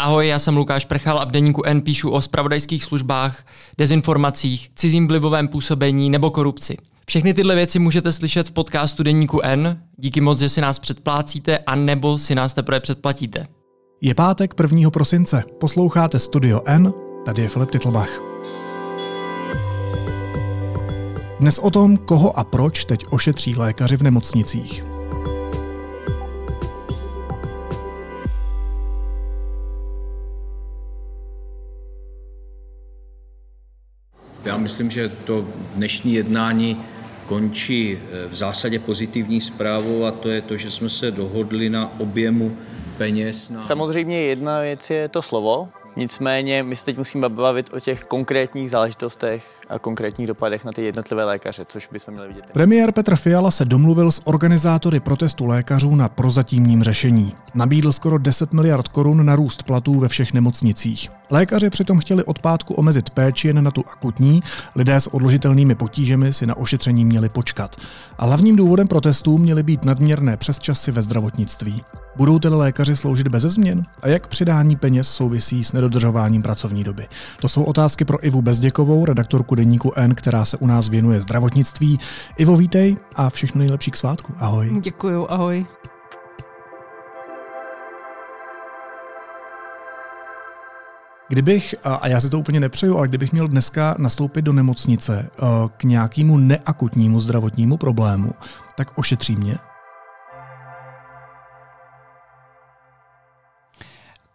Ahoj, já jsem Lukáš Prchal a v deníku N píšu o spravodajských službách, dezinformacích, cizím vlivovém působení nebo korupci. Všechny tyhle věci můžete slyšet v podcastu Deníku N. Díky moc, že si nás předplácíte a nebo si nás teprve předplatíte. Je pátek 1. prosince. Posloucháte Studio N, tady je Filip Titlbach. Dnes o tom, koho a proč teď ošetří lékaři v nemocnicích. Já myslím, že to dnešní jednání končí eh, v zásadě pozitivní zprávou a to je to, že jsme se dohodli na objemu peněz. Na... Samozřejmě jedna věc je to slovo, Nicméně my se teď musíme bavit o těch konkrétních záležitostech a konkrétních dopadech na ty jednotlivé lékaře, což bychom měli vidět. Premiér Petr Fiala se domluvil s organizátory protestu lékařů na prozatímním řešení. Nabídl skoro 10 miliard korun na růst platů ve všech nemocnicích. Lékaři přitom chtěli od pátku omezit péči jen na tu akutní, lidé s odložitelnými potížemi si na ošetření měli počkat. A hlavním důvodem protestů měly být nadměrné přesčasy ve zdravotnictví. Budou tedy lékaři sloužit bez změn? A jak přidání peněz souvisí s nedodržováním pracovní doby? To jsou otázky pro Ivu Bezděkovou, redaktorku deníku N, která se u nás věnuje zdravotnictví. Ivo, vítej a všechno nejlepší k svátku. Ahoj. Děkuju, ahoj. Kdybych, a já si to úplně nepřeju, ale kdybych měl dneska nastoupit do nemocnice eh, k nějakému neakutnímu zdravotnímu problému, tak ošetří mě?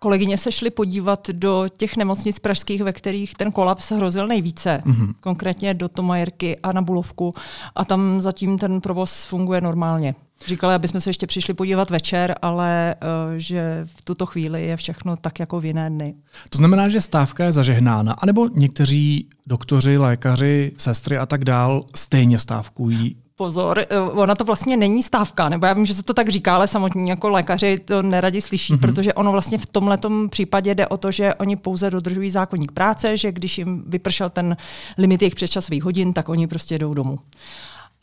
Kolegyně se šly podívat do těch nemocnic pražských, ve kterých ten kolaps hrozil nejvíce, mm-hmm. konkrétně do Tomajerky a na Bulovku a tam zatím ten provoz funguje normálně. Říkali, aby jsme se ještě přišli podívat večer, ale uh, že v tuto chvíli je všechno tak jako v jiné dny. To znamená, že stávka je zažehnána, anebo někteří doktoři, lékaři, sestry a tak dál stejně stávkují pozor, eh, ona to vlastně není stávka, nebo já vím, že se to tak říká, ale samotní jako lékaři to neradi slyší, mm-hmm. protože ono vlastně v tomhle případě jde o to, že oni pouze dodržují zákonník práce, že když jim vypršel ten limit jejich přesčasových hodin, tak oni prostě jdou domů.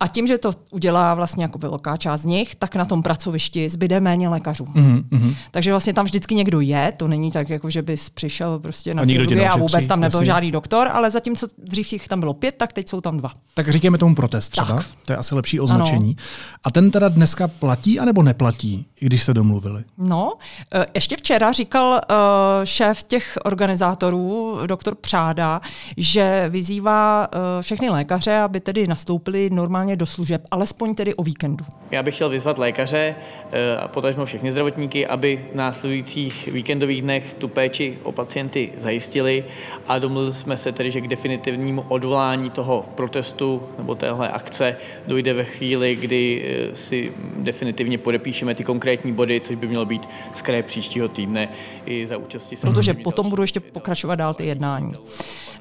A tím, že to udělá vlastně jako velká část z nich, tak na tom pracovišti zbyde méně lékařů. Mm-hmm. Takže vlastně tam vždycky někdo je, to není tak, jako že bys přišel prostě na chirurgii a vůbec tam nebyl jasně. žádný doktor, ale zatímco dřív jich tam bylo pět, tak teď jsou tam dva. Tak říkáme tomu protest třeba, tak. to je asi lepší označení. Ano. A ten teda dneska platí anebo neplatí, i když se domluvili? No, e, ještě včera říkal uh, šéf těch organizátorů, doktor Přáda, že vyzývá uh, všechny lékaře, aby tedy nastoupili normálně normálně do služeb, alespoň tedy o víkendu. Já bych chtěl vyzvat lékaře eh, a potažmo všechny zdravotníky, aby v následujících víkendových dnech tu péči o pacienty zajistili a domluvili jsme se tedy, že k definitivnímu odvolání toho protestu nebo téhle akce dojde ve chvíli, kdy eh, si definitivně podepíšeme ty konkrétní body, což by mělo být z kraje příštího týdne i za účasti. Protože potom budou ještě pokračovat dál ty jednání.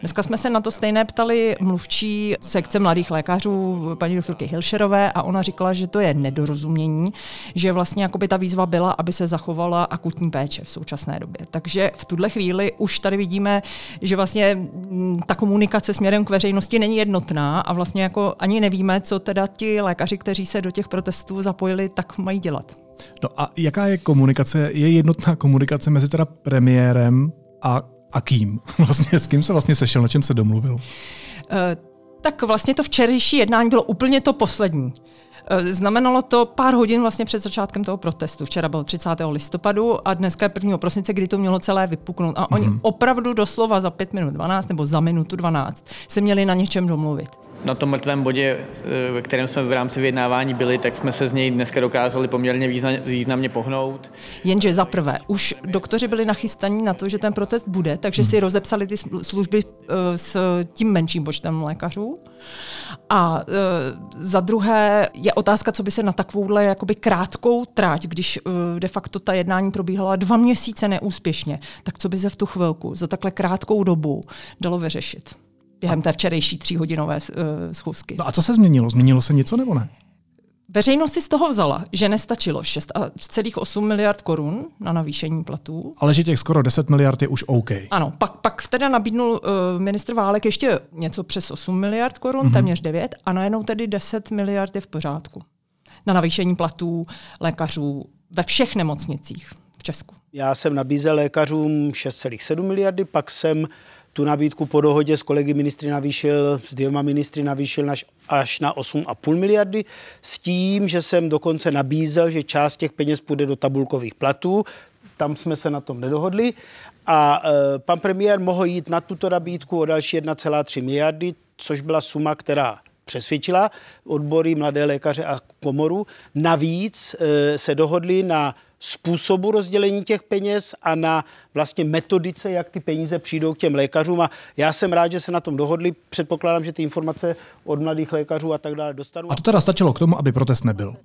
Dneska jsme se na to stejné ptali mluvčí sekce mladých lékařů, paní doktorky Hilšerové, a ona říkala, že to je nedorozumění, že vlastně jakoby ta výzva byla, aby se zachovala akutní péče v současné době. Takže v tuhle chvíli už tady vidíme, že vlastně mm, ta komunikace směrem k veřejnosti není jednotná a vlastně jako ani nevíme, co teda ti lékaři, kteří se do těch protestů zapojili, tak mají dělat. No a jaká je komunikace? Je jednotná komunikace mezi teda premiérem a a kým? Vlastně s kým se vlastně sešel, na čem se domluvil? Uh, tak vlastně to včerejší jednání bylo úplně to poslední. Eh, znamenalo to pár hodin vlastně před začátkem toho protestu. Včera byl 30. listopadu a dneska je 1. prosince, kdy to mělo celé vypuknout. A oni mm-hmm. opravdu doslova za 5 minut 12 nebo za minutu 12 se měli na něčem domluvit na tom mrtvém bodě, eh, ve kterém jsme v rámci vyjednávání byli, tak jsme se z něj dneska dokázali poměrně významně pohnout. Jenže za prvé, už doktoři byli nachystaní na to, že ten protest bude, takže si hmm. rozepsali ty služby eh, s tím menším počtem lékařů. A eh, za druhé je otázka, co by se na takovouhle jakoby krátkou tráť, když de facto ta jednání probíhala dva měsíce neúspěšně, tak co by se v tu chvilku za takhle krátkou dobu dalo vyřešit během té včerejší tříhodinové uh, schůzky. No a co se změnilo? Změnilo se něco nebo ne? Veřejnost si z toho vzala, že nestačilo 6,8 miliard korun na navýšení platů. Ale že těch skoro 10 miliard je už OK. Ano, pak, pak teda nabídnul uh, ministr Válek ještě něco přes 8 miliard korun, mm-hmm. téměř 9, a najednou tedy 10 miliard je v pořádku. Na navýšení platů lékařů ve všech nemocnicích v Česku. Já jsem nabízel lékařům 6,7 miliardy, pak jsem tu nabídku po dohodě s kolegy ministry navýšil, s dvěma ministry navýšil naš, až na 8,5 miliardy, s tím, že jsem dokonce nabízel, že část těch peněz půjde do tabulkových platů, tam jsme se na tom nedohodli a e, pan premiér mohl jít na tuto nabídku o další 1,3 miliardy, což byla suma, která přesvědčila odbory, mladé lékaře a komoru. Navíc e, se dohodli na způsobu rozdělení těch peněz a na vlastně metodice, jak ty peníze přijdou k těm lékařům. A já jsem rád, že se na tom dohodli. Předpokládám, že ty informace od mladých lékařů a tak dále dostanu. A to teda stačilo k tomu, aby protest nebyl.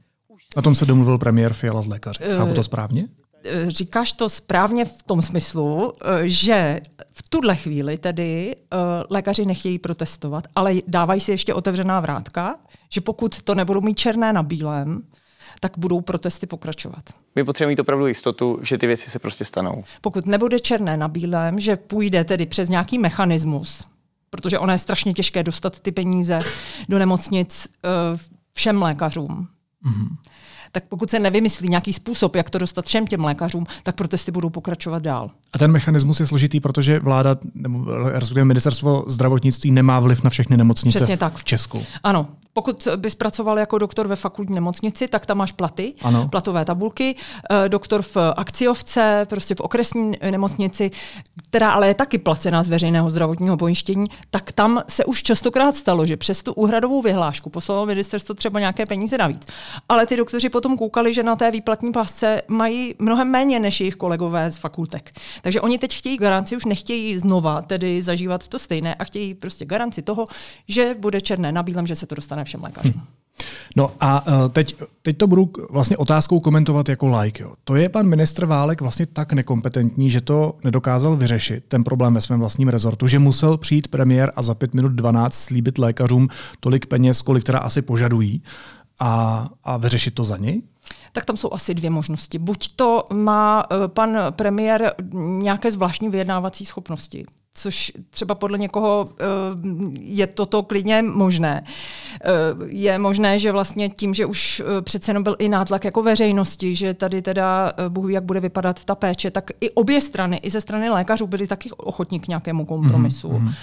Na tom se domluvil premiér Fiala z lékaře. Chápu to správně? Eh, říkáš to správně v tom smyslu, eh, že v tuhle chvíli tedy eh, lékaři nechtějí protestovat, ale dávají si ještě otevřená vrátka, že pokud to nebudou mít černé na bílém, tak budou protesty pokračovat. My potřebujeme mít opravdu jistotu, že ty věci se prostě stanou. Pokud nebude černé na bílém, že půjde tedy přes nějaký mechanismus, protože ono je strašně těžké dostat ty peníze do nemocnic všem lékařům. Mm-hmm tak pokud se nevymyslí nějaký způsob, jak to dostat všem těm lékařům, tak protesty budou pokračovat dál. A ten mechanismus je složitý, protože vláda, nebo respektive ministerstvo zdravotnictví nemá vliv na všechny nemocnice Přesně tak. v Česku. Ano, pokud bys pracoval jako doktor ve fakultní nemocnici, tak tam máš platy, ano. platové tabulky. Eh, doktor v akciovce, prostě v okresní nemocnici, která ale je taky placená z veřejného zdravotního pojištění, tak tam se už častokrát stalo, že přes tu úhradovou vyhlášku poslalo ministerstvo třeba nějaké peníze navíc. Ale ty doktoři potom koukali, že na té výplatní pásce mají mnohem méně než jejich kolegové z fakultek. Takže oni teď chtějí garanci, už nechtějí znova tedy zažívat to stejné a chtějí prostě garanci toho, že bude černé na bílém, že se to dostane všem lékařům. Hmm. No a uh, teď, teď to budu vlastně otázkou komentovat jako like. Jo. To je pan ministr Válek vlastně tak nekompetentní, že to nedokázal vyřešit, ten problém ve svém vlastním rezortu, že musel přijít premiér a za 5 minut 12 slíbit lékařům tolik peněz, kolik teda asi požadují a, a vyřešit to za něj? tak tam jsou asi dvě možnosti. Buď to má eh, pan premiér nějaké zvláštní vyjednávací schopnosti, což třeba podle někoho eh, je toto klidně možné. Eh, je možné, že vlastně tím, že už přece jenom byl i nátlak jako veřejnosti, že tady teda Bůh ví, jak bude vypadat ta péče, tak i obě strany, i ze strany lékařů byli taky ochotní k nějakému kompromisu. Mm-hmm.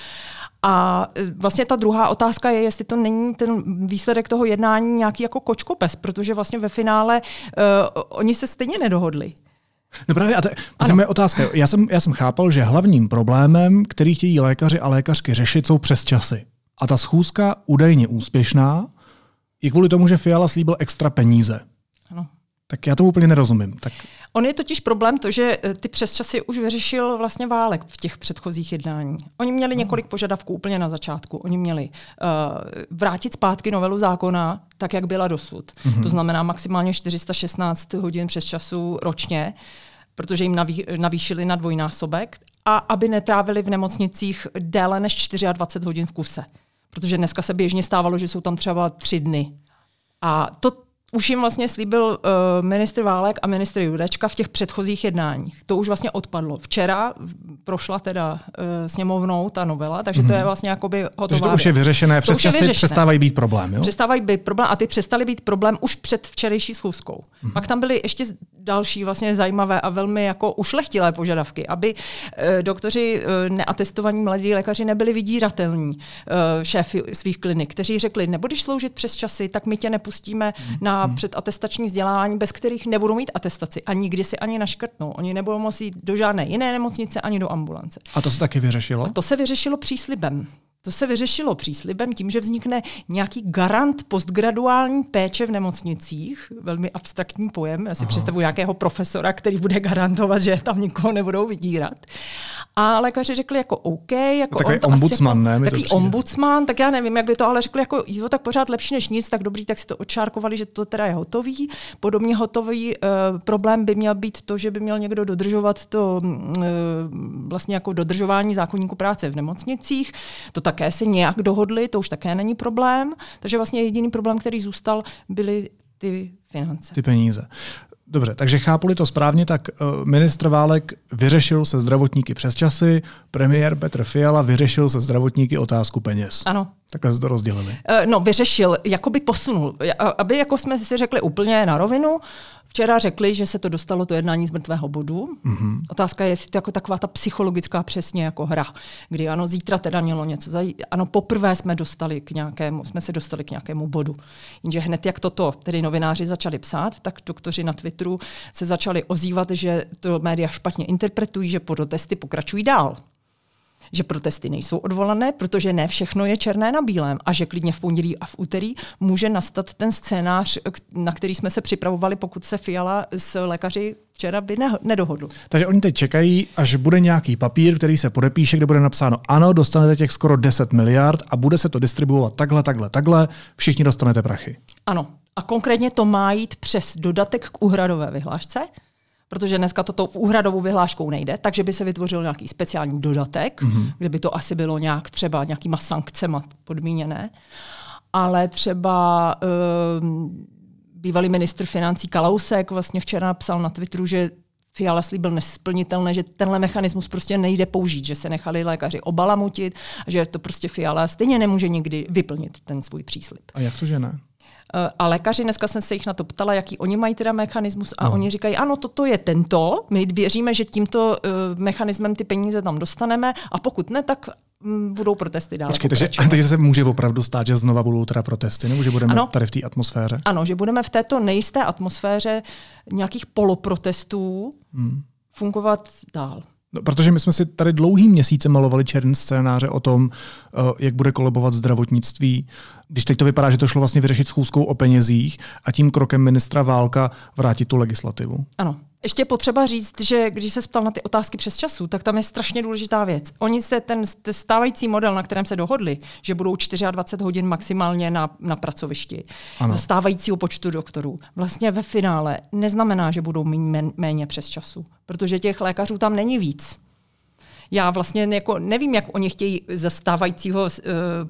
A e, vlastně ta druhá otázka je, jestli to není ten výsledek toho jednání nějaký jako kočkopes, protože vlastně ve finále uh, oni se stejně nedohodli. No právě, a to je moje otázka. Já jsem, já jsem chápal, že hlavním problémem, který chtějí lékaři a lékařky řešit, jsou přes časy. A ta schůzka údajně úspěšná je kvůli tomu, že Fiala slíbil extra peníze. Tak já tomu úplně nerozumím. Tak... On je totiž problém to, že eh, ty přesčasy už vyřešil vlastně válek v těch předchozích jednání. Oni měli několik požadavků úplně na začátku. Oni měli uh, vrátit zpátky novelu zákona tak, jak byla dosud. Mm-hmm. To znamená maximálně 416 hodin přes času ročně, protože jim naví, navýšili na dvojnásobek a aby netrávili v nemocnicích déle než 24 hodin v kuse. Protože dneska se běžně stávalo, že jsou tam třeba tři dny. A to už jim vlastně slíbil uh, ministr Válek a ministr Jurečka v těch předchozích jednáních. To už vlastně odpadlo. Včera prošla teda uh, sněmovnou ta novela, takže mm-hmm. to je mhm. vlastně jakoby hotová Takže to už je vyřešené, přes časy přestávají být problém, jo? Přestávají být problém a ty přestaly být problém už před včerejší schůzkou. Mm-hmm. Pak tam byly ještě další vlastně zajímavé a velmi jako ušlechtilé požadavky, aby uh, doktoři uh, neatestovaní mladí lékaři nebyli vydíratelní uh, šéfy svých klinik, kteří řekli, nebudeš sloužit přes časy, tak my tě nepustíme mm-hmm. na hmm. předatestační vzdělávání, bez kterých nebudou mít atestaci a nikdy si ani naškrtnou. Oni nebudou moci jít do žádné jiné nemocnice ani do ambulance. A to se taky vyřešilo? A to se vyřešilo příslibem. To se vyřešilo příslibem tím, že vznikne nějaký garant postgraduální péče v nemocnicích, velmi abstraktní pojem. Já si Aha. představuji nějakého profesora, který bude garantovat, že tam nikoho nebudou vydírat. A lékaři řekli jako OK. Jako takový on ombudsman, jako, ne? Takový ombudsman, tak já nevím, jak by to, ale řekli jako jo, tak pořád lepší než nic, tak dobrý, tak si to odčárkovali, že to teda je hotový. Podobně hotový uh, problém by měl být to, že by měl někdo dodržovat to uh, vlastně jako dodržování zákonníku práce v nemocnicích. To tak také se nějak dohodli, to už také není problém. Takže vlastně jediný problém, který zůstal, byly ty finance. Ty peníze. Dobře, takže chápu to správně, tak uh, ministr Válek vyřešil se zdravotníky přes časy, premiér Petr Fiala vyřešil se zdravotníky otázku peněz. Ano. Takhle se to rozdělili. Uh, no, vyřešil, jako by posunul. Aby jako jsme si řekli úplně na rovinu, Včera řekli, že se to dostalo do jednání z mrtvého bodu. Mm-hmm. Otázka je, jestli to jako taková ta psychologická přesně jako hra, kdy ano, zítra teda mělo něco. Zaj- ano, poprvé jsme dostali k nějakému, jsme se dostali k nějakému bodu. Jenže hned jak toto tedy novináři začali psát, tak doktoři na Twitteru se začali ozývat, že to média špatně interpretují, že protesty pokračují dál že protesty nejsou odvolané, protože ne všechno je černé na bílém a že klidně v pondělí a v úterý může nastat ten scénář, na který jsme se připravovali, pokud se Fiala s lékaři včera by ne- nedohodl. Takže oni teď čekají, až bude nějaký papír, který se podepíše, kde bude napsáno ano, dostanete těch skoro 10 miliard a bude se to distribuovat takhle, takhle, takhle, všichni dostanete prachy. Ano. A konkrétně to má jít přes dodatek k úhradové vyhlášce, protože dneska toto úhradovou vyhláškou nejde, takže by se vytvořil nějaký speciální dodatek, mm-hmm. kde by to asi bylo nějak třeba nějakýma sankcema podmíněné. Ale třeba uh, bývalý ministr financí Kalousek vlastně včera napsal na Twitteru, že Fiala slíbil nesplnitelné, že tenhle mechanismus prostě nejde použít, že se nechali lékaři obalamutit a že to prostě Fiala stejně nemůže nikdy vyplnit ten svůj příslip. A jak to, že ne? Eh, a lékaři, dneska jsem se jich na to ptala, jaký oni mají teda mechanismus a no. oni říkají, ano, toto je tento, my věříme, že tímto uh, mechanismem ty peníze tam dostaneme a pokud ne, tak um, budou protesty dál. Počkej, takže, takže se může opravdu stát, že znova budou teda protesty, nebo že budeme ano, tady v té atmosféře? Ano, že budeme v této nejisté atmosféře nějakých poloprotestů hmm. fungovat dál. No, protože my jsme si tady dlouhý měsíce malovali černý scénáře o tom, uh, jak bude kolebovat zdravotnictví, když teď to vypadá, že to šlo vlastně vyřešit schůzkou o penězích a tím krokem ministra Válka vrátit tu legislativu. Ano. Ještě potřeba říct, že když se ptal na ty otázky přes času, tak tam je strašně důležitá věc. Oni se ten stávající model, na kterém se dohodli, že budou 24 hodin maximálně na, na pracovišti, ano. za stávajícího počtu doktorů, vlastně ve finále neznamená, že budou méně přes času, protože těch lékařů tam není víc. Já vlastně jako nevím, jak oni chtějí ze stávajícího uh,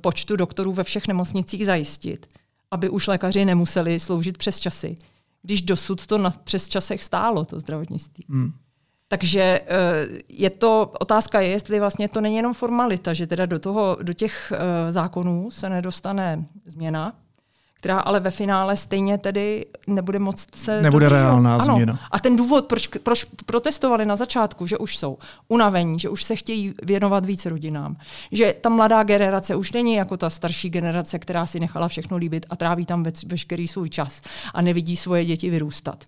počtu doktorů ve všech nemocnicích zajistit, aby už lékaři nemuseli sloužit přes časy, když dosud to na přes časech stálo, to zdravotnictví. Hmm. Takže uh, je to, otázka je, jestli vlastně to není jenom formalita, že teda do, toho, do těch uh, zákonů se nedostane změna, která ale ve finále stejně tedy nebude moc se... Nebude dodržovat. reálná ano. změna. A ten důvod, proč, proč protestovali na začátku, že už jsou unavení, že už se chtějí věnovat víc rodinám, že ta mladá generace už není jako ta starší generace, která si nechala všechno líbit a tráví tam veškerý svůj čas a nevidí svoje děti vyrůstat.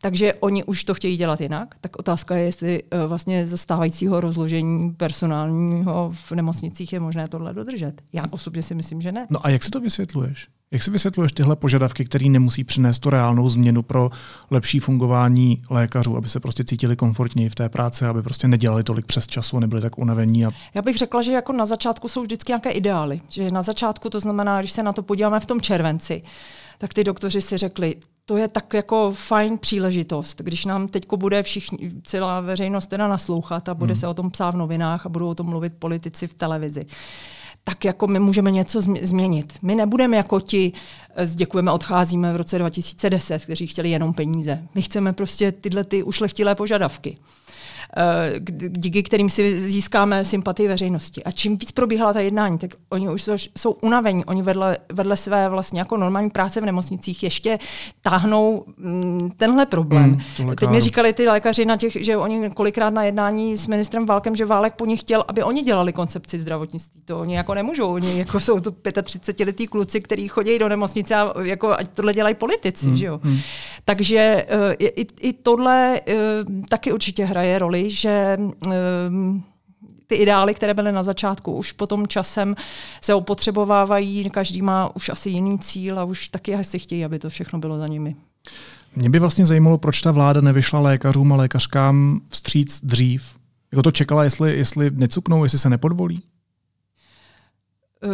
Takže oni už to chtějí dělat jinak. Tak otázka je, jestli uh, vlastně ze stávajícího rozložení personálního v nemocnicích je možné tohle dodržet. Já osobně si myslím, že ne. No a jak si to vysvětluješ? Jak si vysvětluješ tyhle požadavky, které nemusí přinést tu reálnou změnu pro lepší fungování lékařů, aby se prostě cítili komfortněji v té práci, aby prostě nedělali tolik přes času, nebyli tak unavení? A... Já bych řekla, že jako na začátku jsou vždycky nějaké ideály. Že na začátku to znamená, když se na to podíváme v tom červenci, tak ty doktoři si řekli, to je tak jako fajn příležitost, když nám teď bude všichni, celá veřejnost teda naslouchat a bude hmm. se o tom psát v novinách a budou o tom mluvit politici v televizi tak jako my můžeme něco změnit. My nebudeme jako ti, eh, děkujeme, odcházíme v roce 2010, kteří chtěli jenom peníze. My chceme prostě tyhle ty ušlechtilé požadavky. Eh, díky kterým si získáme sympatii veřejnosti. A čím víc probíhala ta jednání, tak oni už jsou, unavení. Oni vedle, vedle své vlastně jako normální práce v nemocnicích ještě táhnou mm, tenhle problém. Hmm, Teď mi říkali ty lékaři, na těch, že oni kolikrát na jednání s ministrem Válkem, že Válek po nich chtěl, aby oni dělali koncepci zdravotnictví. To oni jako nemůžou. Oni jako jsou to 35-letí kluci, kteří chodí do nemocnice a jako, ať tohle dělají politici. Hmm, že jo? Hmm. Takže uh, i, i tohle uh, taky určitě hraje roli viděli, že um, ty ideály, které byly na začátku, už potom časem se opotřebovávají, každý má už asi jiný cíl a už taky asi chtějí, aby to všechno bylo za nimi. Mě by vlastně zajímalo, proč ta vláda nevyšla lékařům a lékařkám vstříc dřív. Jako to čekala, jestli, jestli necuknou, jestli se nepodvolí? Uh,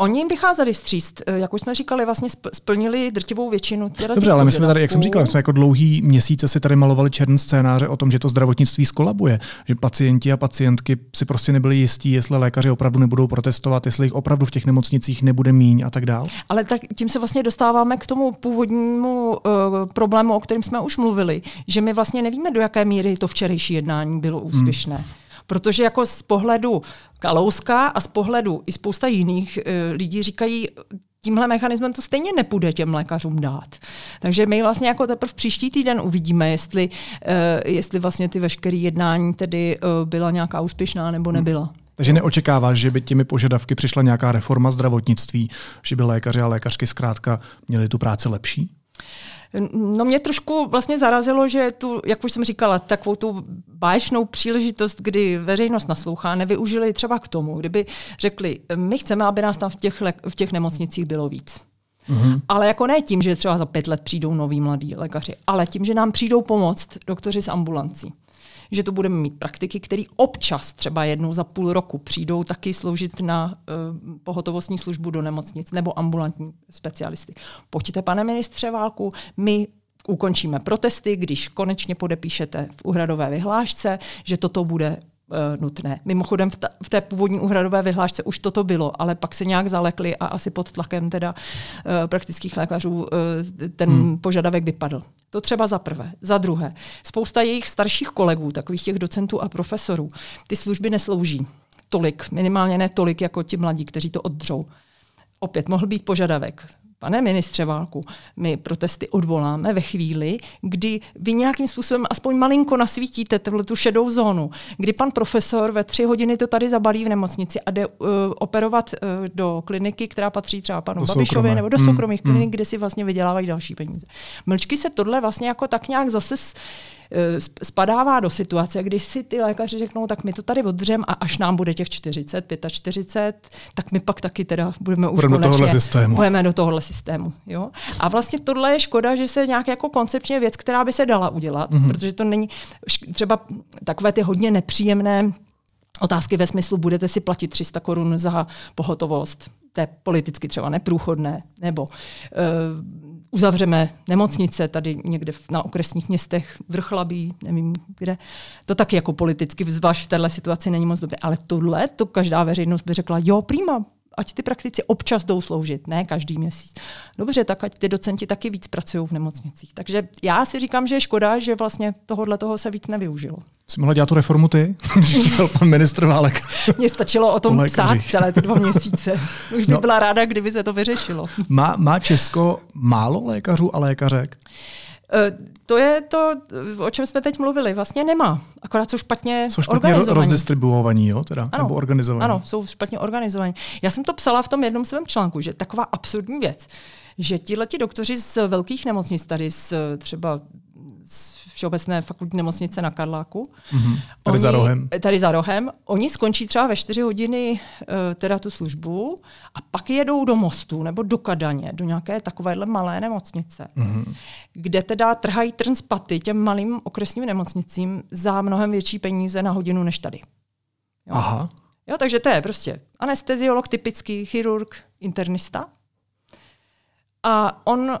Oni jim vycházeli stříst, eh, jak už jsme říkali, vlastně splnili drtivou většinu. Teda Dobře, ale my jsme tady, jak jsem říkal, jsme jako dlouhý měsíce si tady malovali černý scénáře o tom, že to zdravotnictví skolabuje, že pacienti a pacientky si prostě nebyli jistí, jestli lékaři opravdu nebudou protestovat, jestli jich opravdu v těch nemocnicích nebude míň a tak dál. Ale tak tím se vlastně dostáváme k tomu původnímu uh, problému, o kterém jsme už mluvili, že my vlastně nevíme, do jaké míry to včerejší jednání bylo úspěšné. Hmm. Protože jako z pohledu Kalouska a z pohledu i spousta jiných e, lidí říkají, tímhle mechanismem to stejně nepůjde těm lékařům dát. Takže my vlastně jako teprve příští týden uvidíme, jestli, uh, jestli vlastně ty veškeré jednání tedy uh, byla nějaká úspěšná nebo nebyla. Hmm. Takže neočekáváš, že by těmi požadavky přišla nějaká reforma zdravotnictví, že by lékaři a lékařky zkrátka měli tu práci lepší? No mě trošku vlastně zarazilo, že tu, jak už jsem říkala, takovou tu báječnou příležitost, kdy veřejnost naslouchá, nevyužili třeba k tomu, kdyby řekli, my chceme, aby nás tam v těch, v těch nemocnicích bylo víc. Mm-hmm. Ale jako ne tím, že třeba za pět let přijdou noví mladí lékaři, ale tím, že nám přijdou pomoct doktoři z ambulancí že tu budeme mít praktiky, které občas třeba jednou za půl roku přijdou taky sloužit na uh, pohotovostní službu do nemocnic nebo ambulantní specialisty. Pojďte, pane ministře Válku, my ukončíme protesty, když konečně podepíšete v úhradové vyhlášce, že toto bude nutné. Mimochodem v, ta, v té původní úhradové vyhlášce už toto bylo, ale pak se nějak zalekli a asi pod tlakem teda uh, praktických lékařů uh, ten hmm. požadavek vypadl. To třeba za prvé. Za druhé, spousta jejich starších kolegů, takových těch docentů a profesorů, ty služby neslouží tolik, minimálně ne tolik jako ti mladí, kteří to oddřou. Opět mohl být požadavek pane ministře Válku, my protesty odvoláme ve chvíli, kdy vy nějakým způsobem aspoň malinko nasvítíte tu šedou zónu, kdy pan profesor ve tři hodiny to tady zabalí v nemocnici a jde uh, operovat uh, do kliniky, která patří třeba panu do Babišovi soukromé. nebo do soukromých hmm, klinik, hmm. kde si vlastně vydělávají další peníze. Mlčky se tohle vlastně jako tak nějak zase Eh, spadává do situace, kdy si ty lékaři řeknou, tak my to tady odřem a až nám bude těch 40, 45, tak my pak taky teda budeme už budeme do tohohle systému. Budeme do tohohle systému. Jo? A vlastně tohle je škoda, že se nějak jako koncepčně věc, která by se dala udělat, mm-hmm. protože to není třeba takové ty hodně nepříjemné otázky ve smyslu, budete si platit 300 korun za pohotovost, to je politicky třeba neprůchodné, nebo uh, uzavřeme nemocnice tady někde na okresních městech, Vrchlabí, nevím kde. To taky jako politicky, zvlášť v této situaci není moc dobré. Ale tohle, to každá veřejnost by řekla, jo, prima, ať ty praktici občas jdou sloužit, ne každý měsíc. Dobře, tak ať ty docenti taky víc pracují v nemocnicích. Takže já si říkám, že je škoda, že vlastně tohohle toho se víc nevyužilo. Jsi mohla dělat tu reformu ty? Říkal pan ministr Válek. Mně stačilo o tom psát celé ty dva měsíce. Už bych no. byla ráda, kdyby se to vyřešilo. Má, má Česko málo lékařů a lékařek? To je to, o čem jsme teď mluvili. Vlastně nemá. Akorát jsou špatně Jsou špatně rozdistribuovaní, jo? Teda, ano, nebo organizovaní. Ano, jsou špatně organizovaní. Já jsem to psala v tom jednom svém článku, že taková absurdní věc, že tihleti doktoři z velkých nemocnic, tady z třeba z Všeobecné fakultní nemocnice na Karláku. Mm-hmm. Tady oni, za rohem. Tady za rohem. Oni skončí třeba ve čtyři hodiny uh, teda tu službu a pak jedou do mostu nebo do Kadaně, do nějaké takovéhle malé nemocnice, mm-hmm. kde teda trhají trn z paty těm malým okresním nemocnicím za mnohem větší peníze na hodinu než tady. Jo? Aha. Jo, takže to je prostě anesteziolog, typický chirurg, internista. A on uh,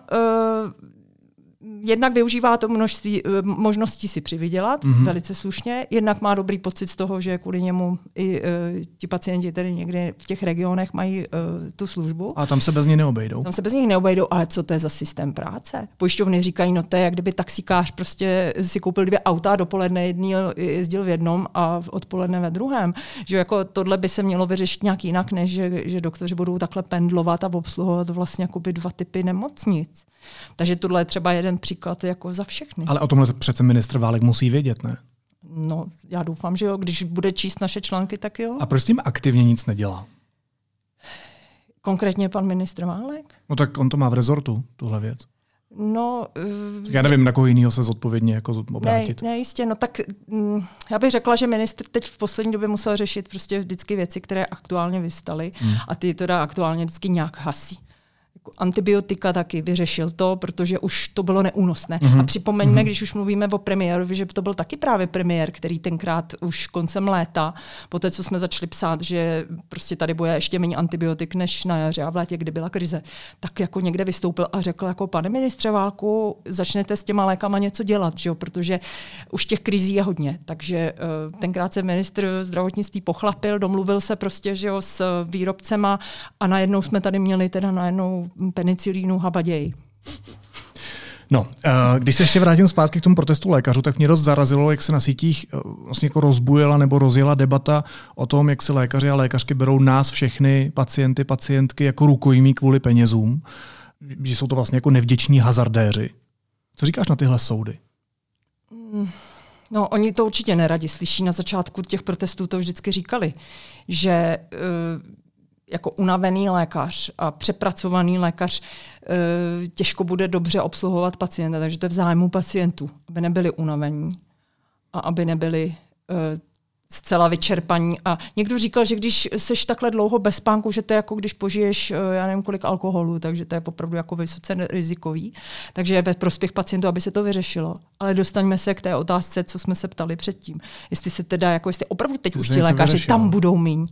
jednak využívá to množství, eh, možností si přivydělat mm-hmm. velice slušně, jednak má dobrý pocit z toho, že kvůli němu i uh, ti pacienti tady někde v těch regionech mají uh, tu službu. A tam se bez ní neobejdou. Tam se bez nich neobejdou, ale co to je za systém práce? Pojišťovny říkají, no to je, jak kdyby taxikář prostě si koupil dvě auta, dopoledne jedný jezdil v jednom a odpoledne ve druhém. Že jako tohle by se mělo vyřešit nějak jinak, než že, že doktoři budou takhle pendlovat a obsluhovat vlastně dva typy nemocnic. Takže tohle je třeba jeden příklad jako za všechny. Ale o tomhle přece ministr Válek musí vědět, ne? No, já doufám, že jo. Když bude číst naše články, tak jo. A proč s tím aktivně nic nedělá? Konkrétně pan ministr Válek? No tak on to má v rezortu, tuhle věc. No, uh, já nevím, na koho jiného se zodpovědně jako obrátit. Ne, ne, jistě. No tak mm, já bych řekla, že ministr teď v poslední době musel řešit prostě vždycky věci, které aktuálně vystaly hmm. a ty teda aktuálně vždycky nějak hasí antibiotika taky vyřešil to, protože už to bylo neúnosné. Mm-hmm. A připomeňme, mm-hmm. když už mluvíme o premiérovi, že to byl taky právě premiér, který tenkrát už koncem léta, po té, co jsme začali psát, že prostě tady bude ještě méně antibiotik než na jaře a v létě, kdy byla krize, tak jako někde vystoupil a řekl jako pane ministře Válku, začnete s těma lékama něco dělat, že jo? protože už těch krizí je hodně. Takže uh, tenkrát se ministr zdravotnictví pochlapil, domluvil se prostě že jo, s výrobcema a najednou jsme tady měli teda najednou penicilínu habaděj. No, eh, když se ještě vrátím zpátky k tomu protestu lékařů, tak mě dost zarazilo, jak se na sítích eh, vlastně jako rozbujela nebo rozjela debata o tom, jak si lékaři a lékařky berou nás všechny pacienty, pacientky jako rukojmí kvůli penězům, že jsou to vlastně jako nevděční hazardéři. Co říkáš na tyhle soudy? No, oni to určitě neradi slyší. Na začátku těch protestů to vždycky říkali, že uh, jako unavený lékař a přepracovaný lékař uh, těžko bude dobře obsluhovat pacienta, takže to je v zájmu pacientů, aby nebyli unavení a aby nebyli uh, zcela vyčerpaní. A někdo říkal, že když seš takhle dlouho bez spánku, že to je jako když požiješ, já nevím kolik alkoholu, takže to je opravdu jako vysoce rizikový. Takže je ve prospěch pacientů, aby se to vyřešilo. Ale dostaňme se k té otázce, co jsme se ptali předtím. Jestli se teda, jako jestli opravdu teď už ti lékaři vyřešilo. tam budou míň.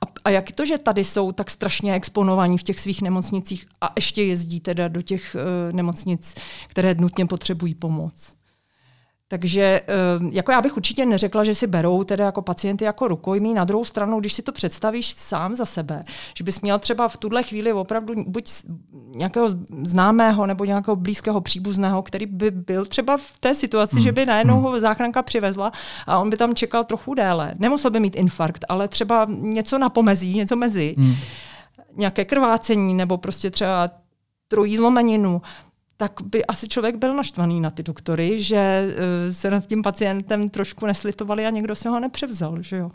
A, a jak to, že tady jsou tak strašně exponovaní v těch svých nemocnicích a ještě jezdí teda do těch uh, nemocnic, které nutně potřebují pomoc? Takže ehm, jako já bych určitě neřekla, že si berou teda jako pacienty jako rukojmí. Na druhou stranu, když si to představíš sám za sebe, že bys měl třeba v tuhle chvíli opravdu buď nějakého známého nebo nějakého blízkého příbuzného, který by byl třeba v té situaci, hmm. že by najednou hmm. ho záchranka přivezla a on by tam čekal trochu déle. Nemusel by mít infarkt, ale třeba něco na pomezí, něco mezi. Hmm. Nějaké krvácení nebo prostě třeba trojí zlomeninu tak by asi člověk byl naštvaný na ty doktory, že uh, se nad tím pacientem trošku neslitovali a někdo se ho nepřevzal, že jo?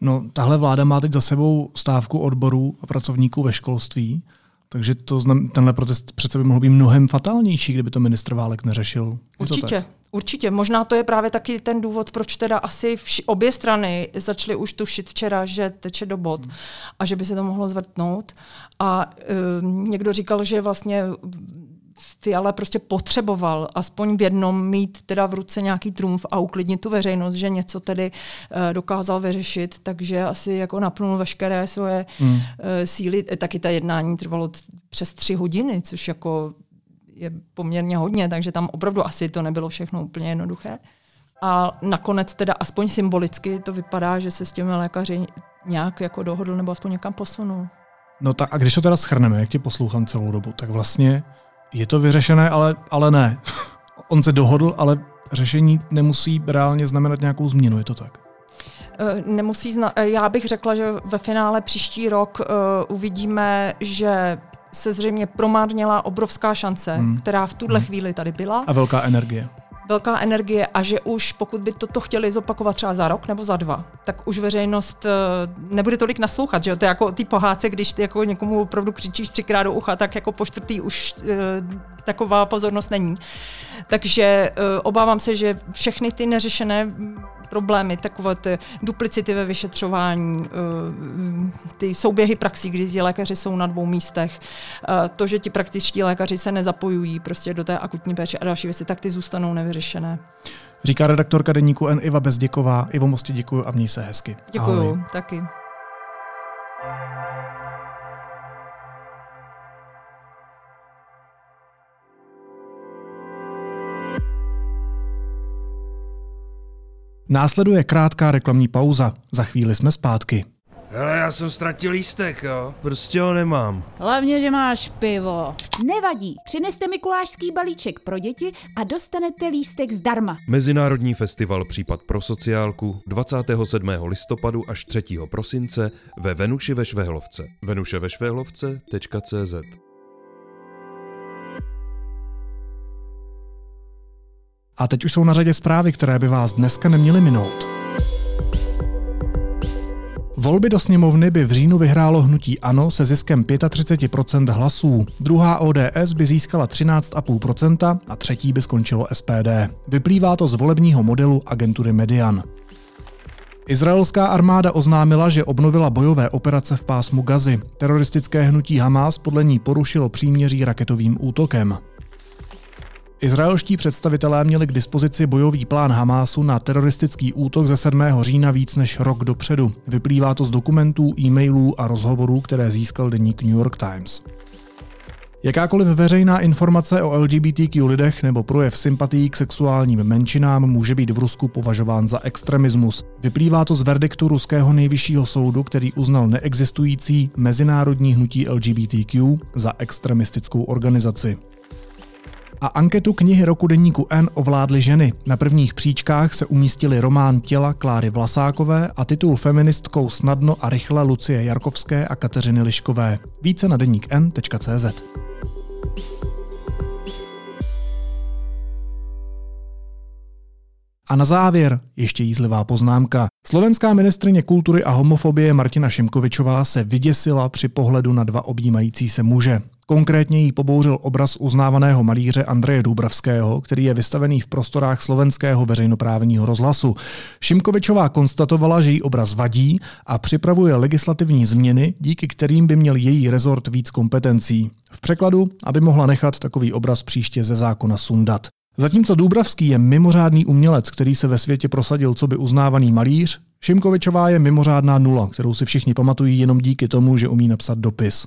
No, tahle vláda má teď za sebou stávku odborů a pracovníků ve školství. Takže to znam, tenhle protest přece by mohl být mnohem fatálnější, kdyby to ministr Válek neřešil. určitě, určitě. Možná to je právě taky ten důvod, proč teda asi vši, obě strany začaly už tušit včera, že teče do bod hmm. a že by se to mohlo zvrtnout. A uh, někdo říkal, že vlastně Fiala prostě potřeboval aspoň v jednom mít teda v ruce nějaký trumf a uklidnit tu veřejnost, že něco tedy uh, dokázal vyřešit, takže asi jako napnul veškeré svoje hmm. uh, síly. Taky ta jednání trvalo t- přes tři hodiny, což jako je poměrně hodně, takže tam opravdu asi to nebylo všechno úplně jednoduché. A nakonec teda aspoň symbolicky to vypadá, že se s těmi lékaři nějak jako dohodl nebo aspoň někam posunul. No tak a když to teda schrneme, jak tě poslouchám celou dobu, tak vlastně je to vyřešené, ale, ale ne. On se dohodl, ale řešení nemusí reálně znamenat nějakou změnu, je to tak? Eh, nemusí zna- eh, já bych řekla, že ve finále příští rok uh, uvidíme, že se zřejmě promárnila obrovská šance, hmm. která v tuhle hmm. chvíli tady byla. A velká energie velká energie a že už pokud by toto chtěli zopakovat třeba za rok nebo za dva, tak už veřejnost uh, nebude tolik naslouchat. Že jo? To je jako ty pohádce, když ty jako někomu opravdu křičíš třikrát do ucha, tak jako po čtvrtý už uh, taková pozornost není. Takže uh, obávám se, že všechny ty neřešené problémy, takové ty duplicity ve vyšetřování, eh, ty souběhy praxí, kdy ti lékaři jsou na dvou místech, eh, to, že ti praktičtí lékaři se nezapojují prostě do té akutní péče a další věci, tak ty zůstanou nevyřešené. Říká redaktorka deníku N Iva Bezděková. Ivo Mosti děkuji a měj se hezky. Děkuji, taky. Následuje krátká reklamní pauza. Za chvíli jsme zpátky. Hele, já jsem ztratil lístek, jo. Prostě ho nemám. Hlavně, že máš pivo. Nevadí, přineste mikulášský balíček pro děti a dostanete lístek zdarma. Mezinárodní festival Případ pro sociálku 27. listopadu až 3. prosince ve Venuši ve Švehlovce. venuševešvehlovce.cz A teď už jsou na řadě zprávy, které by vás dneska neměly minout. Volby do sněmovny by v říjnu vyhrálo hnutí ANO se ziskem 35% hlasů. Druhá ODS by získala 13,5% a třetí by skončilo SPD. Vyplývá to z volebního modelu agentury Median. Izraelská armáda oznámila, že obnovila bojové operace v pásmu Gazy. Teroristické hnutí Hamas podle ní porušilo příměří raketovým útokem. Izraelští představitelé měli k dispozici bojový plán Hamásu na teroristický útok ze 7. října víc než rok dopředu. Vyplývá to z dokumentů, e-mailů a rozhovorů, které získal deník New York Times. Jakákoliv veřejná informace o LGBTQ lidech nebo projev sympatií k sexuálním menšinám může být v Rusku považován za extremismus. Vyplývá to z verdiktu ruského nejvyššího soudu, který uznal neexistující mezinárodní hnutí LGBTQ za extremistickou organizaci. A anketu knihy roku deníku N ovládly ženy. Na prvních příčkách se umístili román Těla Kláry Vlasákové a titul feministkou Snadno a rychle Lucie Jarkovské a Kateřiny Liškové. Více na deník N.cz. A na závěr ještě jízlivá poznámka. Slovenská ministrině kultury a homofobie Martina Šimkovičová se vyděsila při pohledu na dva objímající se muže. Konkrétně jí pobouřil obraz uznávaného malíře Andreje Dubravského, který je vystavený v prostorách slovenského veřejnoprávního rozhlasu. Šimkovičová konstatovala, že jí obraz vadí a připravuje legislativní změny, díky kterým by měl její rezort víc kompetencí. V překladu, aby mohla nechat takový obraz příště ze zákona sundat. Zatímco Dubravský je mimořádný umělec, který se ve světě prosadil co by uznávaný malíř, Šimkovičová je mimořádná nula, kterou si všichni pamatují jenom díky tomu, že umí napsat dopis.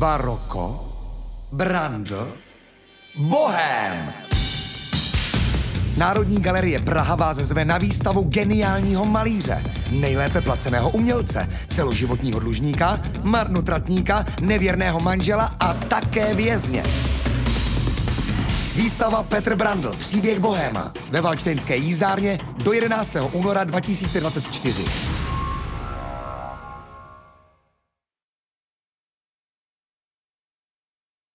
Baroko, Brando, Bohem. Národní galerie Praha vás zve na výstavu geniálního malíře, nejlépe placeného umělce, celoživotního dlužníka, marnotratníka, nevěrného manžela a také vězně. Výstava Petr Brandl, příběh Bohéma ve Valčtejnské jízdárně do 11. února 2024.